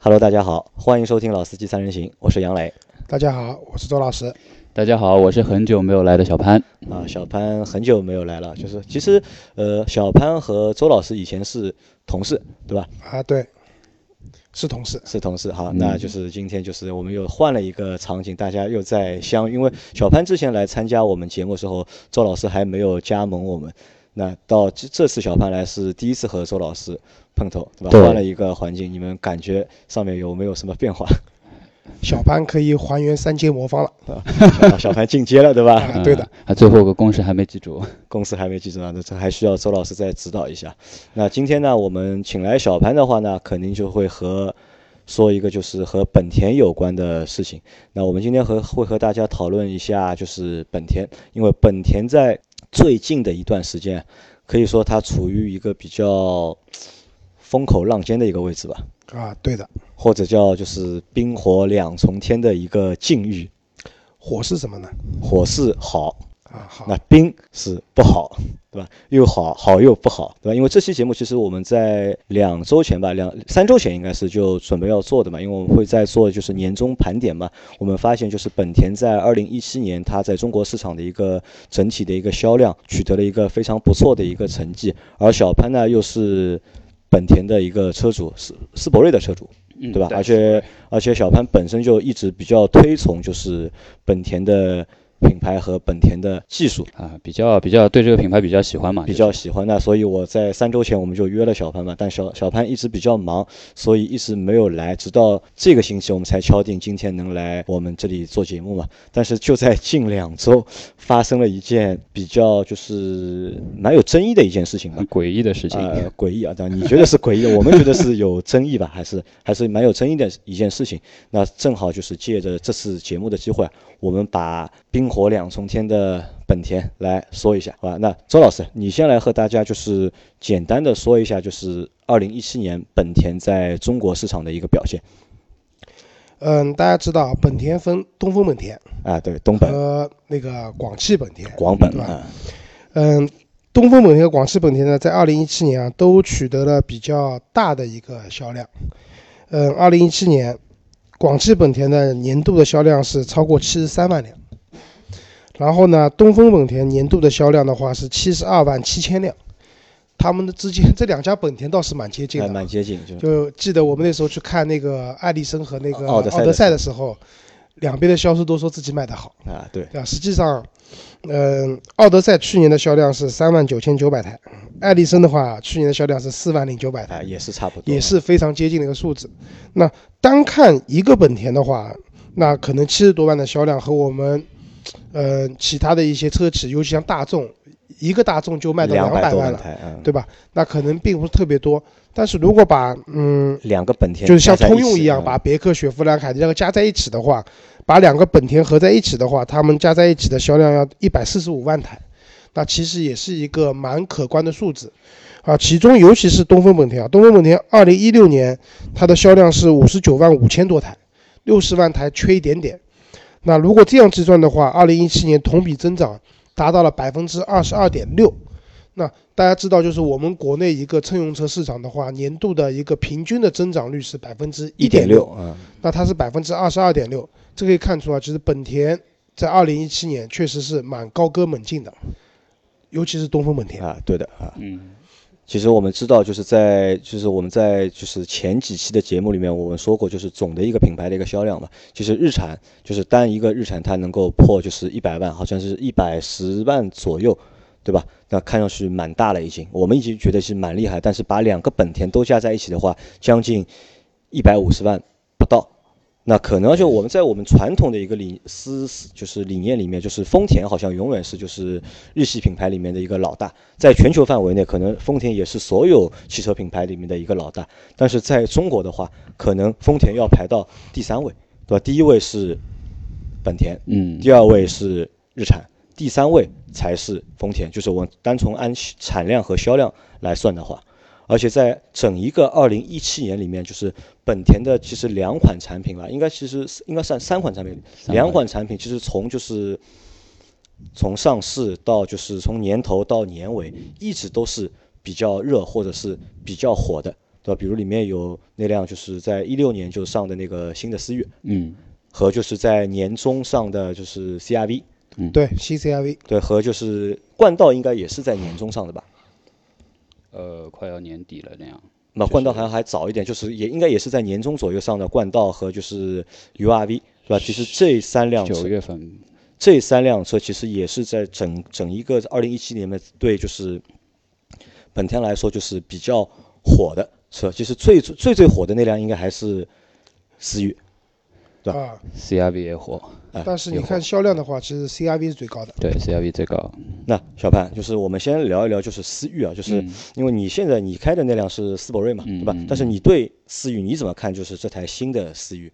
Hello，大家好，欢迎收听《老司机三人行》，我是杨磊。大家好，我是周老师。大家好，我是很久没有来的小潘。啊，小潘很久没有来了，就是其实呃，小潘和周老师以前是同事，对吧？啊，对，是同事。是同事。好，那就是今天就是我们又换了一个场景，大家又在相遇。因为小潘之前来参加我们节目的时候，周老师还没有加盟我们。那到这这次小潘来是第一次和周老师碰头，对吧？对换了一个环境，你们感觉上面有没有什么变化？小潘可以还原三阶魔方了。小小潘进阶了，对吧？啊，对的。最后个公式还没记住。公式还没记住呢，那这还需要周老师再指导一下。那今天呢，我们请来小潘的话呢，肯定就会和说一个就是和本田有关的事情。那我们今天和会和大家讨论一下，就是本田，因为本田在最近的一段时间，可以说它处于一个比较风口浪尖的一个位置吧，啊，对的。或者叫就是冰火两重天的一个境遇。火是什么呢？火是好，啊，好。那冰是不好，对吧？又好，好又不好，对吧？因为这期节目其实我们在两周前吧，两三周前应该是就准备要做的嘛，因为我们会在做就是年终盘点嘛。我们发现就是本田在二零一七年它在中国市场的一个整体的一个销量取得了一个非常不错的一个成绩，而小潘呢又是本田的一个车主，斯斯铂瑞的车主。嗯对吧？而且而且小潘本身就一直比较推崇就是本田的品牌和本田的技术，啊，比较比较对这个品牌比较喜欢嘛，比较喜欢的，所以我在三周前我们就约了小潘嘛，但小小潘一直比较忙，所以一直没有来，直到这个星期我们才敲定今天能来我们这里做节目嘛。但是就在近两周发生了一件比较就是蛮有争议的一件事情吧。诡异的事情。呃，诡异啊！当然你觉得是诡异的，我们觉得是有争议吧？还是 还是蛮有争议的一件事情。那正好就是借着这次节目的机会啊，我们把冰火两重天的本田来说一下，好吧？那周老师，你先来和大家就是简单的说一下，就是二零一七年本田在中国市场的一个表现嗯，大家知道本田分东风本田啊。对，东本、和那个广汽本田。广本对吧啊，嗯，东风本田和广汽本田呢，在二零一七年啊，都取得了比较大的一个销量。嗯，二零一七年，广汽本田的年度的销量是超过七十三万辆，然后呢，东风本田年度的销量的话是七十二万七千辆。他们的之间这两家本田倒是蛮接近的啊，蛮接近，就就记得我们那时候去看那个艾力绅和那个奥德赛的时候，两边的销售都说自己卖得好，啊，对，对吧？实际上，嗯、奥德赛去年的销量是三万九千九百台，艾力绅的话去年的销量是四万零九百台，啊，也是差不多，也是非常接近的一个数字。那单看一个本田的话，那可能七十多万的销量和我们，呃，其他的一些车企，尤其像大众，一个大众就卖到两两百万了，对吧？那可能并不是特别多。但是如果把嗯两个本田就是像通用一样，嗯把别克、雪佛兰、凯迪拉克加在一起的话，把两个本田合在一起的话，它们加在一起的销量要一百四十五万台，那其实也是一个蛮可观的数字啊。其中尤其是东风本田啊，东风本田二零一六年它的销量是五十九万五千多台，六十万台缺一点点。那如果这样计算的话，二零一七年同比增长达到了百分之二十二点六。那大家知道，就是我们国内一个乘用车市场的话，年度的一个平均的增长率是百分之一点点六，啊，那它是百分之二十二点六，这可以看出啊，其实本田在二零一七年确实是蛮高歌猛进的，尤其是东风本田。啊，对的啊。嗯，其实我们知道，就是在就是我们在就是前几期的节目里面，我们说过，就是总的一个品牌的一个销量嘛，其实日产就是单一个日产它能够破就是一百万，好像是一百十万左右，对吧？那看上去蛮大了已经，我们已经觉得是蛮厉害，但是把两个本田都加在一起的话，将近一百五十万不到。那可能就我们在我们传统的一个理思就是理念里面，就是丰田好像永远是就是日系品牌里面的一个老大，在全球范围内，可能丰田也是所有汽车品牌里面的一个老大。但是在中国的话，可能丰田要排到第三位，对吧？第一位是本田，嗯，第二位是日产，第三位才是丰田。就是我单从按产量和销量来算的话，而且在整一个二零一七年里面，就是本田的其实两款产品了，应该其实应该算三款产品，两款产品其实从就是从上市到就是从年头到年尾，一直都是比较热或者是比较火的。对对吧？比如里面有那辆就是在一六年就上的那个新的思域，嗯，和就是在年中上的就是 CRV，对，新 CRV，对，和就是冠道应该也是在年中上的吧？呃，快要年底了那样。那冠道好像还早一点，就是也应该也是在年中左右上的冠道和就是 URV，是吧？其实这三辆车九月份，这三辆车其实也是在整整一个二零一七年的对就是本田来说就是比较火的车。其实最最最火的那辆应该还是思域，对吧啊，CRV 也火，哎但是你看销量的话，其实 CRV 是最高的。对 CRV 最高。那小潘，就是我们先聊一聊就是思域啊，就是嗯因为你现在你开的那辆是斯铂瑞嘛，对吧？但是你对思域你怎么看？就是这台新的思域，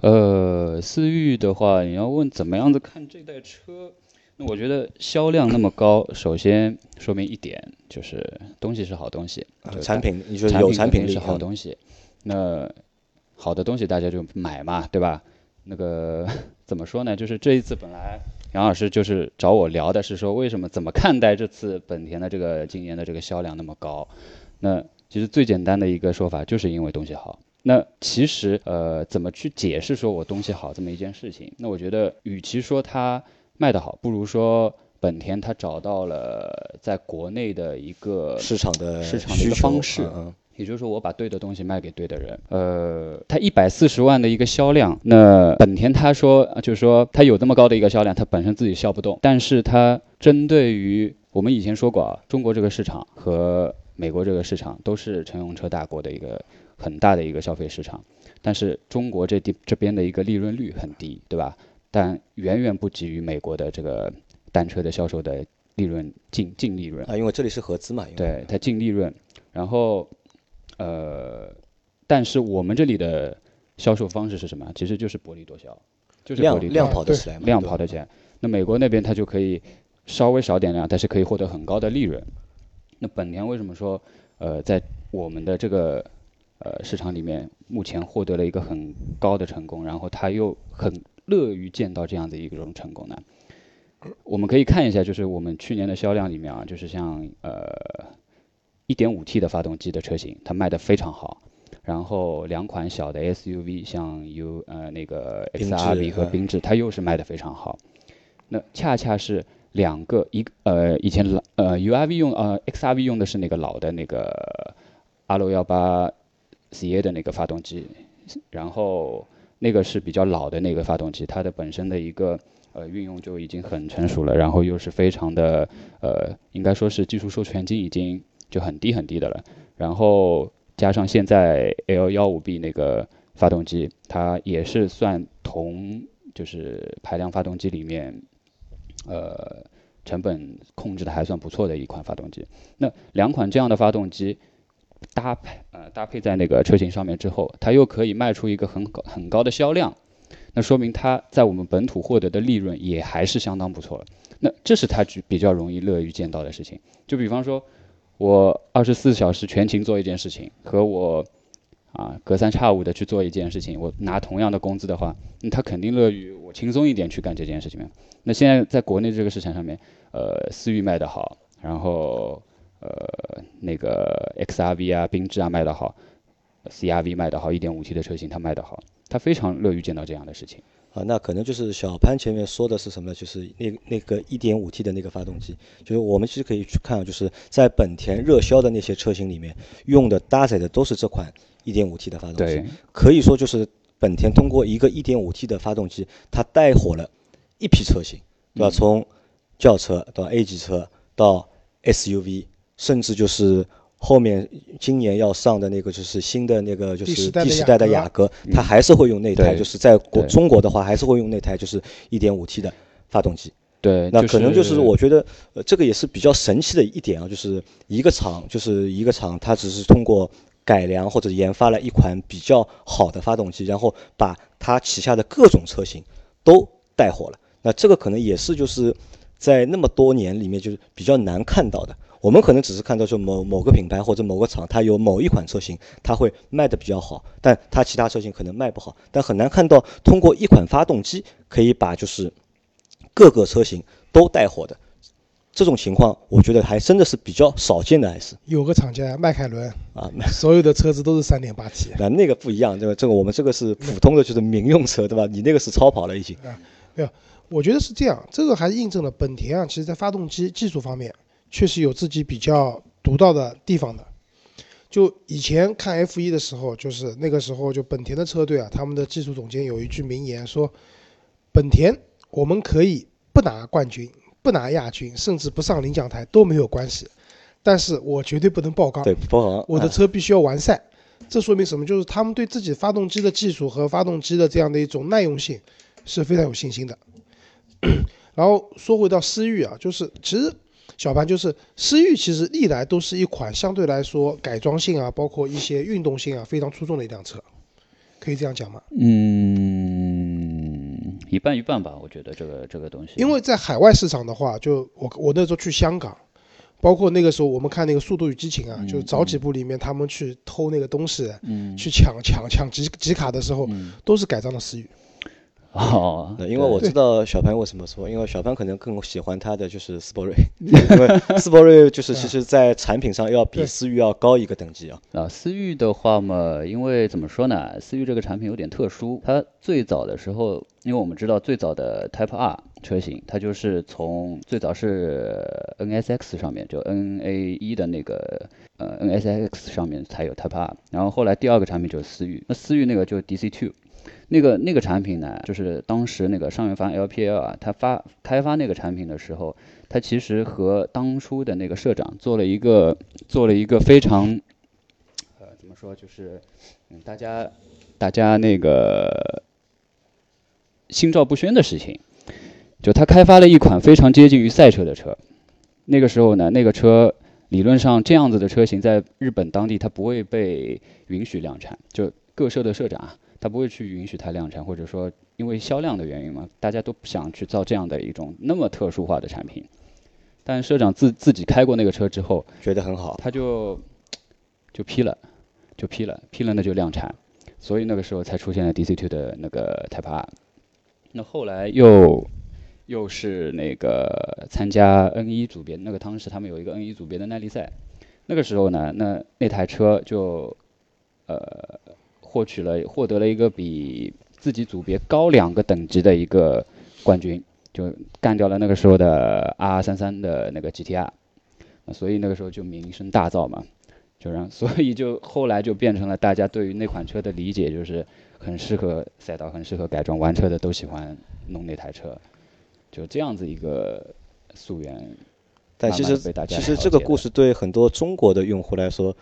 呃，思域的话，你要问怎么样子看这代车，那我觉得销量那么高，首先说明一点就是东西是好东西，就是产品你说有产品是好啊东西。那好的东西大家就买嘛，对吧？那个 怎么说呢？就是这一次本来杨老师就是找我聊的是说，为什么怎么看待这次本田的这个今年的这个销量那么高？那其实最简单的一个说法就是因为东西好。那其实呃，怎么去解释说我东西好这么一件事情？那我觉得，与其说它卖得好，不如说本田它找到了在国内的一个市场的市场的一个方式嗯嗯也就是说，我把对的东西卖给对的人。呃，它一百四十万的一个销量，那本田他说，呃就是说它有这么高的一个销量，它本身自己销不动，但是它针对于我们以前说过啊，中国这个市场和美国这个市场都是乘用车大国的一个很大的一个消费市场，但是中国这地这边的一个利润率很低，对吧？但远远不及于美国的这个单车的销售的利润净净利润。啊，因为这里是合资嘛，对它净利润，然后呃，但是我们这里的销售方式是什么？其实就是薄利多销，就是薄量量跑得起来嘛，量跑得起来。那美国那边它就可以稍微少点量，但是可以获得很高的利润。那本田为什么说呃在我们的这个呃市场里面目前获得了一个很高的成功，然后它又很乐于见到这样的一种成功呢？我们可以看一下，就是我们去年的销量里面啊，就是像呃 1.5T 的发动机的车型，它卖的非常好。然后两款小的 SUV，像 U 呃那个 XRV 和嗯缤智，它又是卖的非常好。那恰恰是两个一个呃以前老呃 URV 用呃 XRV 用的是那个老的那个阿六幺八 CA 的那个发动机，然后那个是比较老的那个发动机，它的本身的一个呃运用就已经很成熟了，然后又是非常的呃应该说是技术授权金已经就很低很低的了，然后加上现在 L 幺五 B 那个发动机，它也是算同就是排量发动机里面呃成本控制的还算不错的一款发动机。那两款这样的发动机搭配呃搭配在那个车型上面之后，它又可以卖出一个很高很高的销量，那说明它在我们本土获得的利润也还是相当不错了。那这是它比较容易乐于见到的事情。就比方说，我二十四小时全勤做一件事情，和我啊隔三差五的去做一件事情，我拿同样的工资的话，那他肯定乐于我轻松一点去干这件事情。那现在在国内这个市场上面，呃，思域卖得好，然后呃那个 XRV 啊、缤智啊卖得好，CRV 卖得好，1.5T 的车型它卖得好，他非常乐于见到这样的事情。啊，那可能就是小潘前面说的是什么呢？就是那那个 1.5T 的那个发动机，就是我们其实可以去看啊，就是在本田热销的那些车型里面用的搭载的都是这款 1.5T 的发动机对，，可以说就是本田通过一个 1.5T 的发动机，它带火了一批车型，对吧？嗯从轿车到 A 级车到 SUV，甚至就是后面今年要上的那个就是新的那个就是第十代的雅阁，嗯它还是会用那台，就是在国中国的话还是会用那台就是一点五 T 的发动机。对，那可能就是我觉得，呃，这个也是比较神奇的一点啊，就是一个厂，就是一个厂，它只是通过改良或者研发了一款比较好的发动机，然后把它旗下的各种车型都带火了。那这个可能也是就是在那么多年里面就是比较难看到的。我们可能只是看到说某某个品牌或者某个厂，它有某一款车型，它会卖的比较好，但它其他车型可能卖不好。但很难看到通过一款发动机可以把就是各个车型都带火的这种情况，我觉得还真的是比较少见的，还是有个厂家迈凯伦啊，所有的车子都是三点八 T。那那个不一样，这个这个我们这个是普通的，就是民用车，对吧？你那个是超跑了已经。啊，没有，我觉得是这样，这个还是印证了本田啊，其实在发动机技术方面确实有自己比较独到的地方的。就以前看 F 一的时候，就是那个时候就本田的车队啊，他们的技术总监有一句名言说：“本田我们可以不拿冠军。”不拿亚军，甚至不上领奖台都没有关系，但是我绝对不能爆缸。对，爆缸，我的车必须要完赛。这说明什么？就是他们对自己发动机的技术和发动机的这样的一种耐用性是非常有信心的。然后说回到思域啊，就是其实小潘就是思域，其实历来都是一款相对来说改装性啊，包括一些运动性啊非常出众的一辆车，可以这样讲吗？嗯。一半一半吧，我觉得这个这个东西。因为在海外市场的话，就我我那时候去香港，包括那个时候我们看那个《速度与激情》啊，就早几部里面他们去偷那个东西，嗯，去抢抢抢集集卡的时候，都是改装的思域。哦，因为我知道小潘为什么说，因为小潘可能更喜欢他的就是斯铂瑞，因为斯铂瑞就是其实在产品上要比思域要高一个等级啊。啊，思域的话嘛，因为怎么说呢，思域这个产品有点特殊，它最早的时候，因为我们知道最早的 Type R 车型，它就是从最早是 NSX 上面就 NA 一的那个呃 NSX 上面才有 Type R，然后后来第二个产品就是思域，那思域那个就是 DC Two。那个那个产品呢，就是当时那个上元方 LPL 啊，他发开发那个产品的时候，他其实和当初的那个社长做了一个做了一个非常，呃，怎么说，就是嗯，大家大家那个心照不宣的事情，就他开发了一款非常接近于赛车的车。那个时候呢，那个车理论上这样子的车型在日本当地它不会被允许量产，就各社的社长啊。他不会去允许它量产，或者说因为销量的原因嘛，大家都不想去造这样的一种那么特殊化的产品。但社长自自己开过那个车之后，觉得很好，他就就批了，就批了，批了那就量产。所以那个时候才出现了 DC2 的那个 Type R。那后来又又是那个参加 N 一组别，那个当时他们有一个 N 一组别的耐力赛。那个时候呢，那那台车就呃。获取了，获得了一个比自己组别高两个等级的一个冠军，就干掉了那个时候的 R 三三的那个 GTR，所以那个时候就名声大噪嘛，就让，所以就后来就变成了大家对于那款车的理解，就是很适合赛道，很适合改装，玩车的都喜欢弄那台车，就这样子一个溯源。但其实其实这个故事对很多中国的用户来说。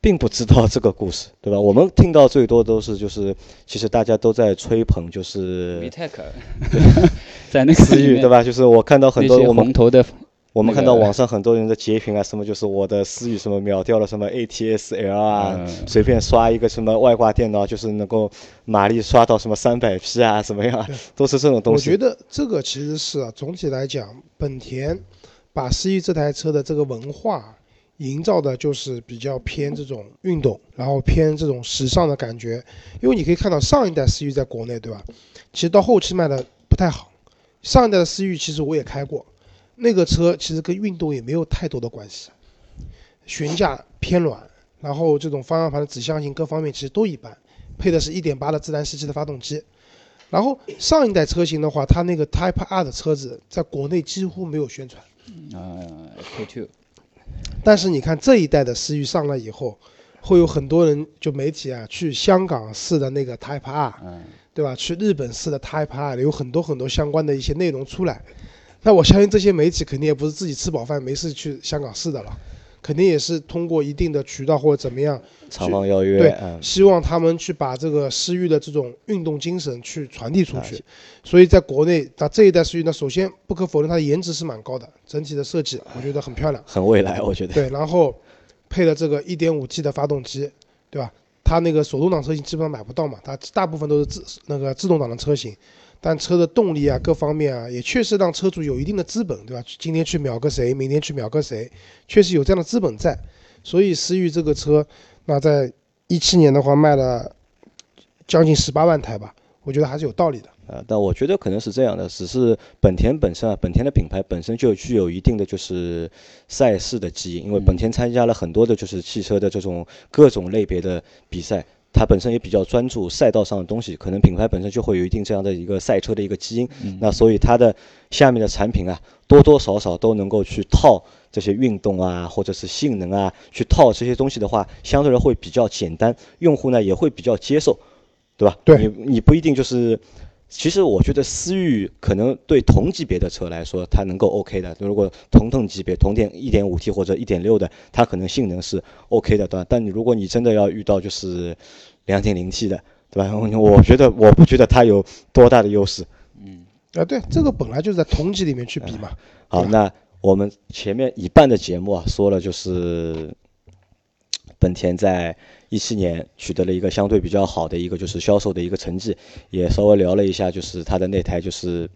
并不知道这个故事，对吧？我们听到最多都是就是，其实大家都在吹捧，就是 VTEC，在那个思域，对吧？就是我看到很多我们头的，我们看到网上很多人的截屏啊，什么就是我的思域什么秒掉了什么 ATS-L 啊，随便刷一个什么外挂电脑就是能够马力刷到什么三百匹啊，什么样，都是这种东西。我觉得这个其实是啊，总体来讲，本田把思域这台车的这个文化。营造的就是比较偏这种运动，然后偏这种时尚的感觉。因为你可以看到上一代思域在国内，对吧？其实到后期卖的不太好。上一代的思域其实我也开过，那个车其实跟运动也没有太多的关系。悬架偏软，然后这种方向盘的指向性各方面其实都一般，配的是一点八的自然吸气的发动机。然后上一代车型的话，它那个 Type R 的车子在国内几乎没有宣传。啊，K two。但是你看这一代的思域上来以后，会有很多人就媒体啊去香港试的那个 Type R，对吧？去日本试的 Type R，有很多很多相关的一些内容出来。那我相信这些媒体肯定也不是自己吃饱饭没事去香港试的了。肯定也是通过一定的渠道或者怎么样，厂方邀约，对，希望他们去把这个思域的这种运动精神去传递出去。所以在国内，那这一代思域呢，首先不可否认它的颜值是蛮高的，整体的设计我觉得很漂亮，很未来，我觉得。对，然后配了这个 1.5T 的发动机，对吧？它那个手动挡车型基本上买不到嘛，它大部分都是自那个自动挡的车型。但车的动力啊，各方面啊，也确实让车主有一定的资本，对吧？今天去秒个谁，明天去秒个谁，确实有这样的资本在。所以思域这个车，那在一七年的话卖了将近十八万台吧，我觉得还是有道理的。呃，但我觉得可能是这样的，只是本田本身啊，本田的品牌本身就具有一定的就是赛事的基因，因为本田参加了很多的就是汽车的这种各种类别的比赛，它本身也比较专注赛道上的东西，可能品牌本身就会有一定这样的一个赛车的一个基因，那所以它的下面的产品啊，多多少少都能够去套这些运动啊，或者是性能啊，去套这些东西的话，相对来会比较简单，用户呢也会比较接受，对吧？对你你不一定就是。其实我觉得思域可能对同级别的车来说，它能够 OK 的。如果同等级别同点一点五 T 或者一点六的，它可能性能是 OK 的，对吧？但你如果你真的要遇到就是两点零 T 的，对吧？我觉得我不觉得它有多大的优势。嗯啊，对，这个本来就是在同级里面去比嘛。好，那我们前面一半的节目啊，说了就是本田在一七年取得了一个相对比较好的一个就是销售的一个成绩，也稍微聊了一下就是它的那台就是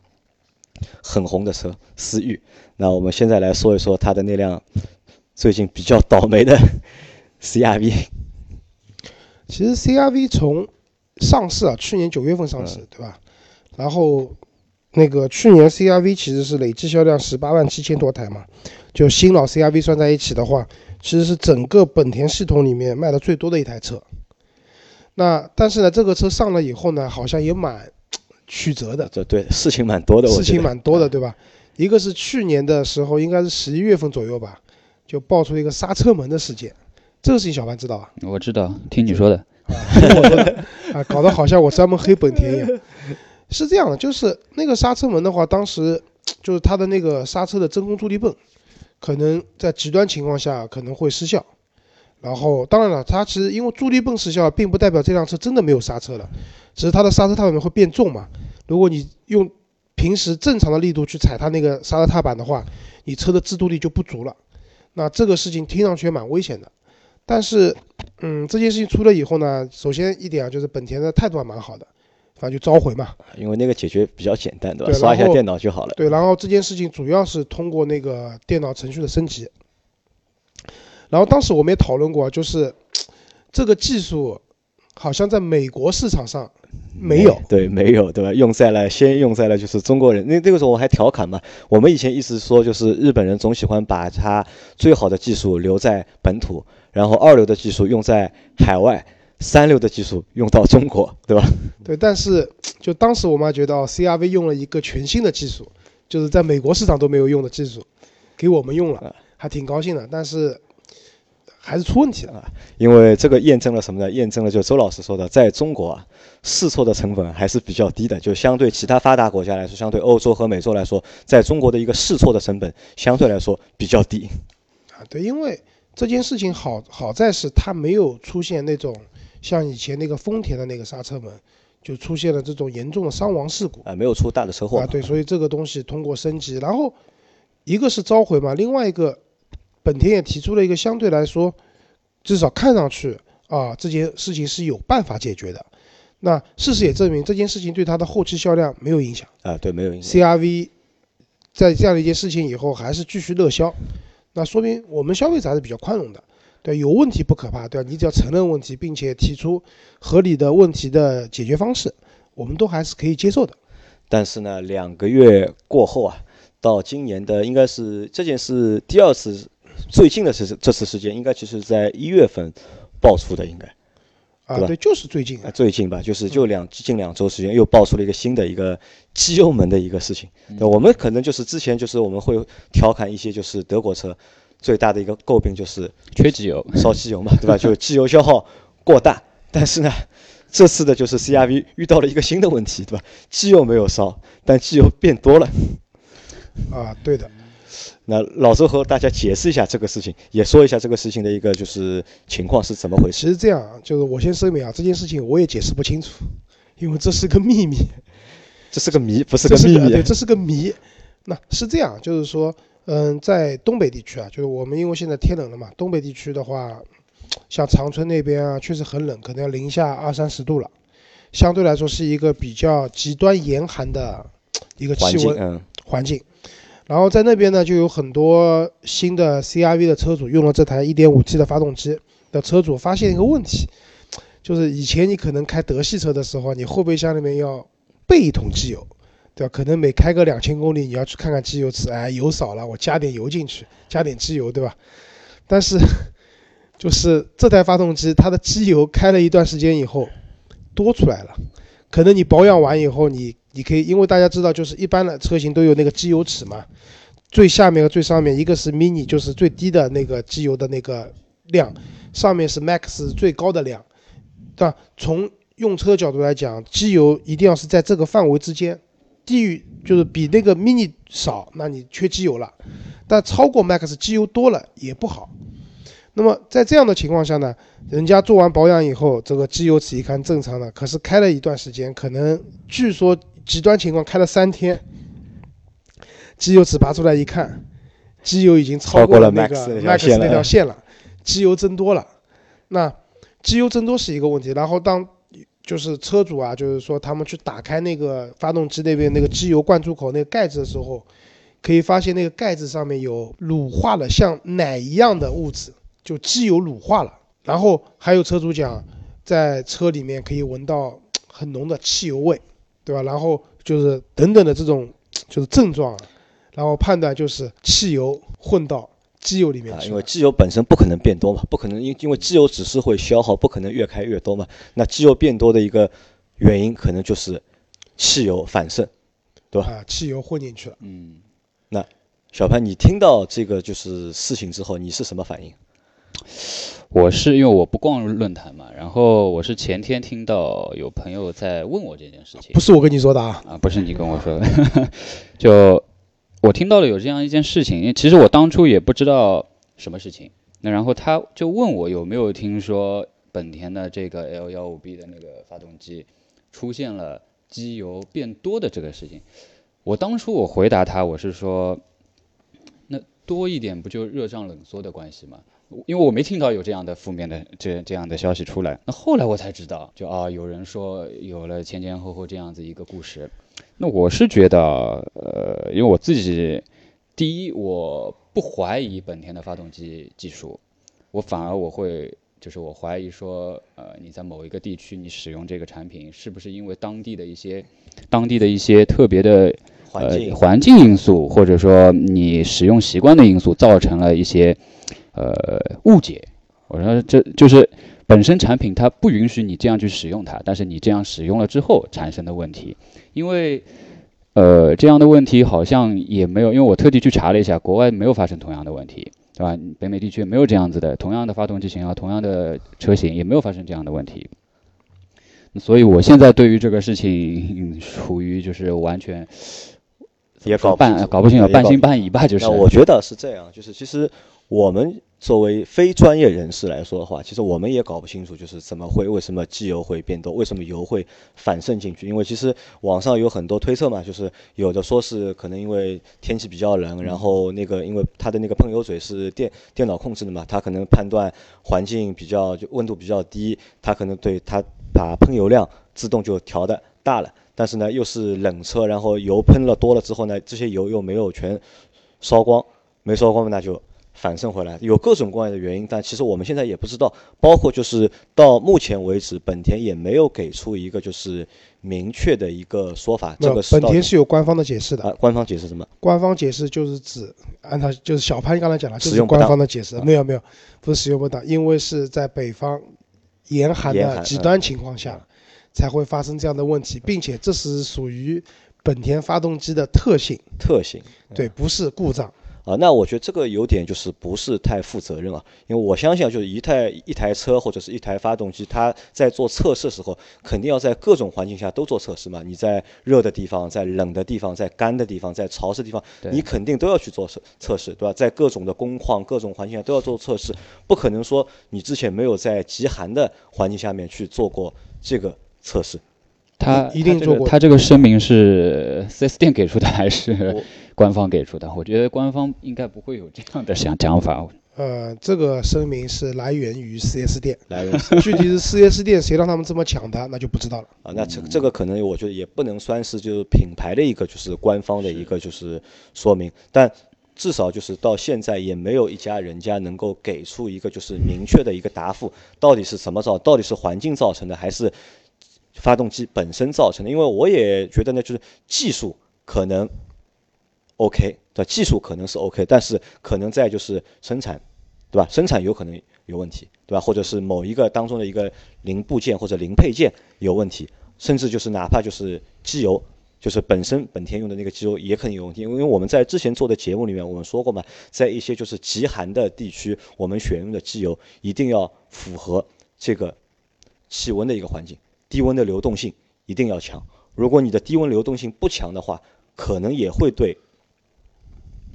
很红的车思域。那我们现在来说一说它的那辆最近比较倒霉的 CRV。其实 CRV 从上市啊，去年九月份上市，对吧？然后那个去年 CRV 其实是累计销量十八万七千多台嘛，就新老 CRV 算在一起的话，其实是整个本田系统里面卖的最多的一台车。那但是呢，这个车上了以后呢，好像也蛮曲折的，这对事情蛮多的，我事情蛮多的，对吧？一个是去年的时候，应该是十一月份左右吧，就爆出一个刹车门的事件，这个事情小凡知道啊？我知道，听你说的。听我说的啊，搞得好像我专门黑本田一样。是这样的，就是那个刹车门的话，当时就是它的那个刹车的真空助力泵，可能在极端情况下可能会失效。然后，当然了，它其实因为助力泵失效，并不代表这辆车真的没有刹车了，只是它的刹车踏板会变重嘛。如果你用平时正常的力度去踩它那个刹车踏板的话，你车的制动力就不足了。那这个事情听上去蛮危险的。但是，嗯，这件事情出了以后呢，首先一点啊，就是本田的态度还蛮好的，反正就召回嘛。因为那个解决比较简单，对吧？对刷一下电脑就好了。对，然后这件事情主要是通过那个电脑程序的升级。然后当时我们也讨论过，就是这个技术好像在美国市场上没有。对，没有，对吧？用在了，先用在了就是中国人。那那个时候我还调侃嘛，我们以前一直说就是日本人总喜欢把他最好的技术留在本土，然后二流的技术用在海外，三流的技术用到中国，对吧？对，但是就当时我们还觉得哦，CRV 用了一个全新的技术，就是在美国市场都没有用的技术，给我们用了，还挺高兴的。但是还是出问题了。因为这个验证了什么呢？验证了就周老师说的，在中国啊，试错的成本还是比较低的，就相对其他发达国家来说，相对欧洲和美洲来说，在中国的一个试错的成本相对来说比较低。啊，对，因为这件事情好好在是它没有出现那种像以前那个丰田的那个刹车门，就出现了这种严重的伤亡事故啊，没有出大的车祸啊。对，所以这个东西通过升级，然后一个是召回嘛，另外一个本田也提出了一个相对来说，至少看上去啊这件事情是有办法解决的。那事实也证明这件事情对它的后期销量没有影响。啊，对，没有影响。CRV 在这样的一件事情以后还是继续热销，那说明我们消费者还是比较宽容的，对，有问题不可怕，对吧？你只要承认问题，并且提出合理的问题的解决方式，我们都还是可以接受的。但是呢，两个月过后啊，到今年的应该是这件事第二次，最近的是这次事件，应该其实在一月份爆出的，应该啊，对就是最近啊，最近吧，就是就两近两周时间又爆出了一个新的一个机油门的一个事情。对，我们可能就是之前就是我们会调侃一些就是德国车最大的一个诟病就是缺机油，烧机油嘛，对吧？就机油消耗过大。但是呢，这次的就是 CRV 遇到了一个新的问题，对吧？机油没有烧，但机油变多了。啊，对的，那老周和大家解释一下这个事情，也说一下这个事情的一个就是情况是怎么回事。其实这样啊，就是我先声明啊，这件事情我也解释不清楚，因为这是个秘密，这是个谜，不是个秘密对，。这是个谜。那是这样，就是说，嗯，在东北地区啊，就是我们因为现在天冷了嘛，东北地区的话，像长春那边啊，确实很冷，可能要零下二三十度了，相对来说是一个比较极端严寒的一个环境，气温嗯，环境。然后在那边呢，就有很多新的 CRV 的车主用了这台 1.5T 的发动机的车主发现一个问题，就是以前你可能开德系车的时候，你后备箱里面要备一桶机油，对吧？可能每开个两千公里，你要去看看机油尺，哎，油少了，我加点油进去，加点机油，对吧？但是就是这台发动机，它的机油开了一段时间以后多出来了，可能你保养完以后，你你可以，因为大家知道，就是一般的车型都有那个机油尺嘛，最下面和最上面一个是 mini，就是最低的那个机油的那个量，上面是 max 最高的量。但从用车角度来讲，机油一定要是在这个范围之间，低于就是比那个 mini 少，那你缺机油了。但超过 max 机油多了也不好。那么在这样的情况下呢，人家做完保养以后，这个机油尺一看正常的，可是开了一段时间，可能据说极端情况开了三天，机油尺拔出来一看，机油已经超过了那个 max 那条线了，机油增多了。那机油增多是一个问题，然后当就是车主啊，就是说他们去打开那个发动机那边那个机油灌注口那个盖子的时候，可以发现那个盖子上面有乳化了像奶一样的物质。就机油乳化了，然后还有车主讲，在车里面可以闻到很浓的汽油味，对吧？然后就是等等的这种就是症状，然后判断就是汽油混到机油里面去。因为机油本身不可能变多嘛，不可能因因为机油只是会消耗，不可能越开越多嘛。那机油变多的一个原因可能就是汽油反渗，对吧？啊，汽油混进去了。嗯，那小潘，你听到这个就是事情之后，你是什么反应？我是因为我不逛论坛嘛，然后我是前天听到有朋友在问我这件事情，不是我跟你说的啊，啊，不是你跟我说的，就我听到了有这样一件事情，其实我当初也不知道什么事情，那然后他就问我有没有听说本田的这个 L 幺五 B 的那个发动机出现了机油变多的这个事情，我当初我回答他我是说，那多一点不就热胀冷缩的关系吗？因为我没听到有这样的负面的这这样的消息出来，那后来我才知道，就啊有人说有了前前后后这样子一个故事，那我是觉得，呃，因为我自己，第一我不怀疑本田的发动机技术，我反而我会就是我怀疑说，呃你在某一个地区你使用这个产品，是不是因为当地的一些当地的一些特别的环境环境因素，或者说你使用习惯的因素，造成了一些。呃，误解，我说这就是本身产品它不允许你这样去使用它，但是你这样使用了之后产生的问题，因为呃这样的问题好像也没有，因为我特地去查了一下，国外没有发生同样的问题，对吧？北美地区没有这样子的，同样的发动机型号，同样的车型也没有发生这样的问题，所以我现在对于这个事情处于就是完全也搞半搞不清楚，半信半疑吧，就是。那我觉得是这样，就是其实。我们作为非专业人士来说的话，其实我们也搞不清楚，就是怎么会为什么机油会变多，为什么油会反渗进去？因为其实网上有很多推测嘛，就是有的说是可能因为天气比较冷，然后那个因为它的那个喷油嘴是电电脑控制的嘛，它可能判断环境比较就温度比较低，它可能对它把喷油量自动就调的大了。但是呢，又是冷车，然后油喷了多了之后呢，这些油又没有全烧光，没烧光那就。反渗回来有各种各样的原因，但其实我们现在也不知道。包括就是到目前为止，本田也没有给出一个就是明确的一个说法。这个本田是有官方的解释的。啊，官方解释什么？官方解释就是指按照就是小潘刚才讲了，就是官方的解释。没有没有，不是使用不当，因为是在北方严寒的极端情况下才会发生这样的问题，并且这是属于本田发动机的特性。特性对，不是故障。啊，那我觉得这个有点就是不是太负责任啊，因为我相信啊，就是一台一台车或者是一台发动机，它在做测试的时候，肯定要在各种环境下都做测试嘛。你在热的地方，在冷的地方，在干的地方，在潮湿地方，你肯定都要去做测测试，对吧？在各种的工况、各种环境下都要做测试，不可能说你之前没有在极寒的环境下面去做过这个测试。他一定做过。他这个声明是四 S 店给出的还是？官方给出的，我觉得官方应该不会有这样的想 讲法。呃，这个声明是来源于 4S 店，来源具体是 4S 店谁让他们这么抢的，那就不知道了。啊，那这这个可能我觉得也不能算是就是品牌的一个就是官方的一个就是说明，但至少就是到现在也没有一家人家能够给出一个就是明确的一个答复，到底是什么造，到底是环境造成的，还是发动机本身造成的。因为我也觉得呢，就是技术可能 OK，对吧？技术可能是 OK，但是可能在就是生产，对吧？生产有可能有问题，对吧？或者是某一个当中的一个零部件或者零配件有问题，甚至就是哪怕就是机油。就是本身本田用的那个机油也可能有问题，因为我们在之前做的节目里面我们说过嘛，在一些就是极寒的地区，我们选用的机油一定要符合这个气温的一个环境，低温的流动性一定要强。如果你的低温流动性不强的话，可能也会对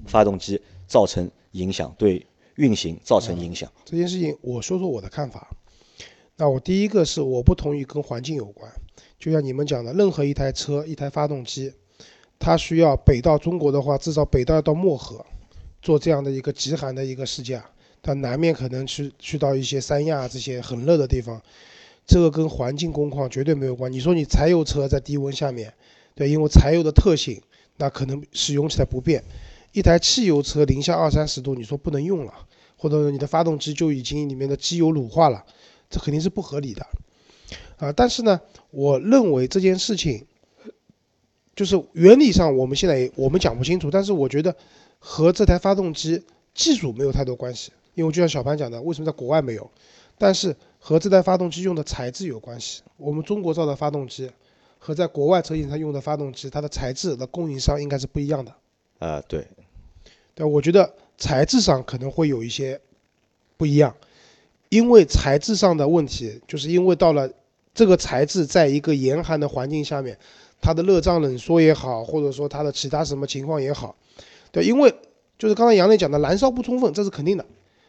发动机造成影响，对运行造成影响。这件事情我说说我的看法。那我第一个是我不同意跟环境有关。就像你们讲的，任何一台车、一台发动机，它需要北到中国的话，至少北到到漠河，做这样的一个极寒的一个试驾。它南面可能去去到一些三亚这些很热的地方，这个跟环境工况绝对没有关。你说你柴油车在低温下面，对，因为柴油的特性，那可能使用起来不便。一台汽油车零下二三十度，你说不能用了，或者你的发动机就已经里面的机油乳化了，这肯定是不合理的。啊，但是呢，我认为这件事情，就是原理上我们现在也我们讲不清楚，但是我觉得和这台发动机技术没有太多关系，因为就像小潘讲的，为什么在国外没有？但是和这台发动机用的材质有关系。我们中国造的发动机和在国外车型上用的发动机，它的材质的供应商应该是不一样的。啊，对，对，我觉得材质上可能会有一些不一样，因为材质上的问题，就是因为到了。这个材质在一个严寒的环境下面，它的热胀冷缩也好，或者说它的其他什么情况也好，对，因为就是刚才杨磊讲的燃烧不充分，这是肯定的，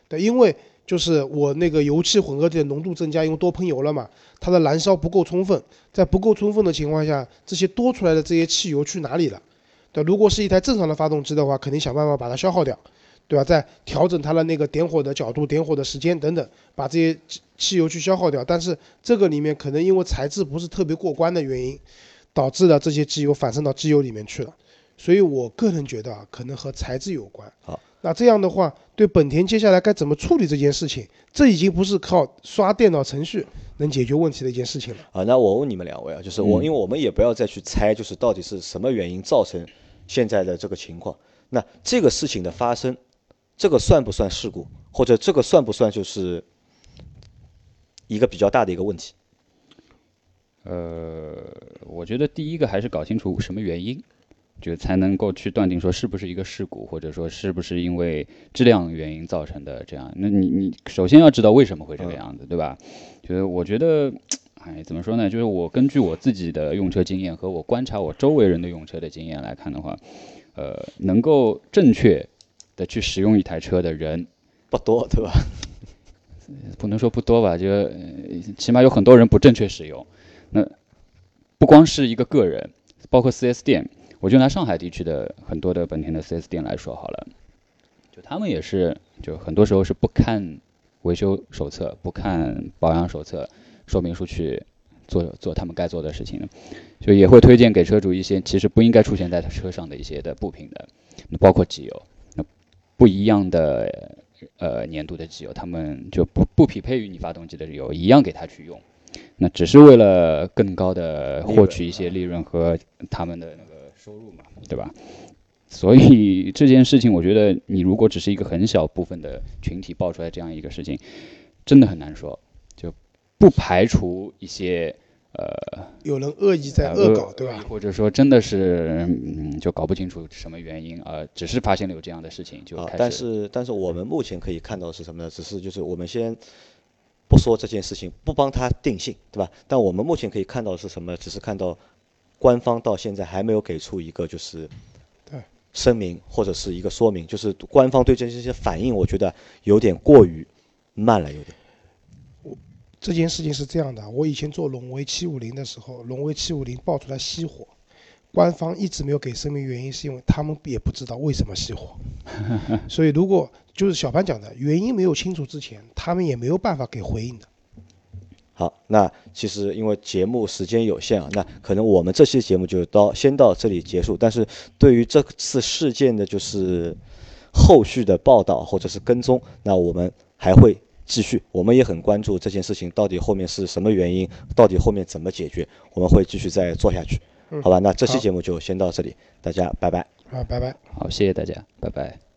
对，因为就是我那个油气混合体的浓度增加，因为多喷油了嘛，它的燃烧不够充分，在不够充分的情况下，这些多出来的这些汽油去哪里了？对，如果是一台正常的发动机的话，肯定想办法把它消耗掉。对吧？再调整它的那个点火的角度、点火的时间等等，把这些汽油去消耗掉。但是这个里面可能因为材质不是特别过关的原因，导致了这些机油反渗到机油里面去了。所以我个人觉得啊，可能和材质有关。好，那这样的话，对本田接下来该怎么处理这件事情，这已经不是靠刷电脑程序能解决问题的一件事情了。啊，那我问你们两位啊，就是我，因为我们也不要再去猜，就是到底是什么原因造成现在的这个情况。那这个事情的发生。这个算不算事故，或者这个算不算就是一个比较大的一个问题？呃，我觉得第一个还是搞清楚什么原因，就才能够去断定说是不是一个事故，或者说是不是因为质量原因造成的这样。那你你首先要知道为什么会这个样子，对吧？就是我觉得，哎，怎么说呢？就是我根据我自己的用车经验和我观察我周围人的用车的经验来看的话，呃，能够正确。的去使用一台车的人不多，对吧？不能说不多吧，就起码有很多人不正确使用。那不光是一个个人，包括 4S 店，我就拿上海地区的很多的本田的 4S 店来说好了，就他们也是，就很多时候是不看维修手册、不看保养手册说明书去做做他们该做的事情的，就也会推荐给车主一些其实不应该出现在他车上的一些的部品的，包括机油。那不一样的呃年度的机油，他们就不不匹配于你发动机的油，一样给他去用，那只是为了更高的获取一些利润和他们的那个收入嘛，对吧？所以这件事情，我觉得你如果只是一个很小部分的群体爆出来这样一个事情，真的很难说，就不排除一些。呃，有人恶意在恶搞，对吧？或者说真的是，嗯，就搞不清楚什么原因啊，只是发现了有这样的事情就开始。但是，但是我们目前可以看到是什么呢？只是就是我们先不说这件事情，不帮他定性，对吧？但我们目前可以看到是什么？只是看到官方到现在还没有给出一个就是对声明或者是一个说明，就是官方对这些反应，我觉得有点过于慢了，有点。我这件事情是这样的，我以前做荣威七五零的时候，荣威七五零爆出来熄火，官方一直没有给声明原因，是因为他们也不知道为什么熄火。所以如果就是小潘讲的原因没有清楚之前，他们也没有办法给回应的。好，那其实因为节目时间有限啊，那可能我们这期节目就到先到这里结束。但是对于这次事件的就是后续的报道或者是跟踪，那我们还会。继续，我们也很关注这件事情到底后面是什么原因，到底后面怎么解决，我们会继续再做下去，好吧？那这期节目就先到这里，大家拜拜。好，拜拜。好，谢谢大家，拜拜。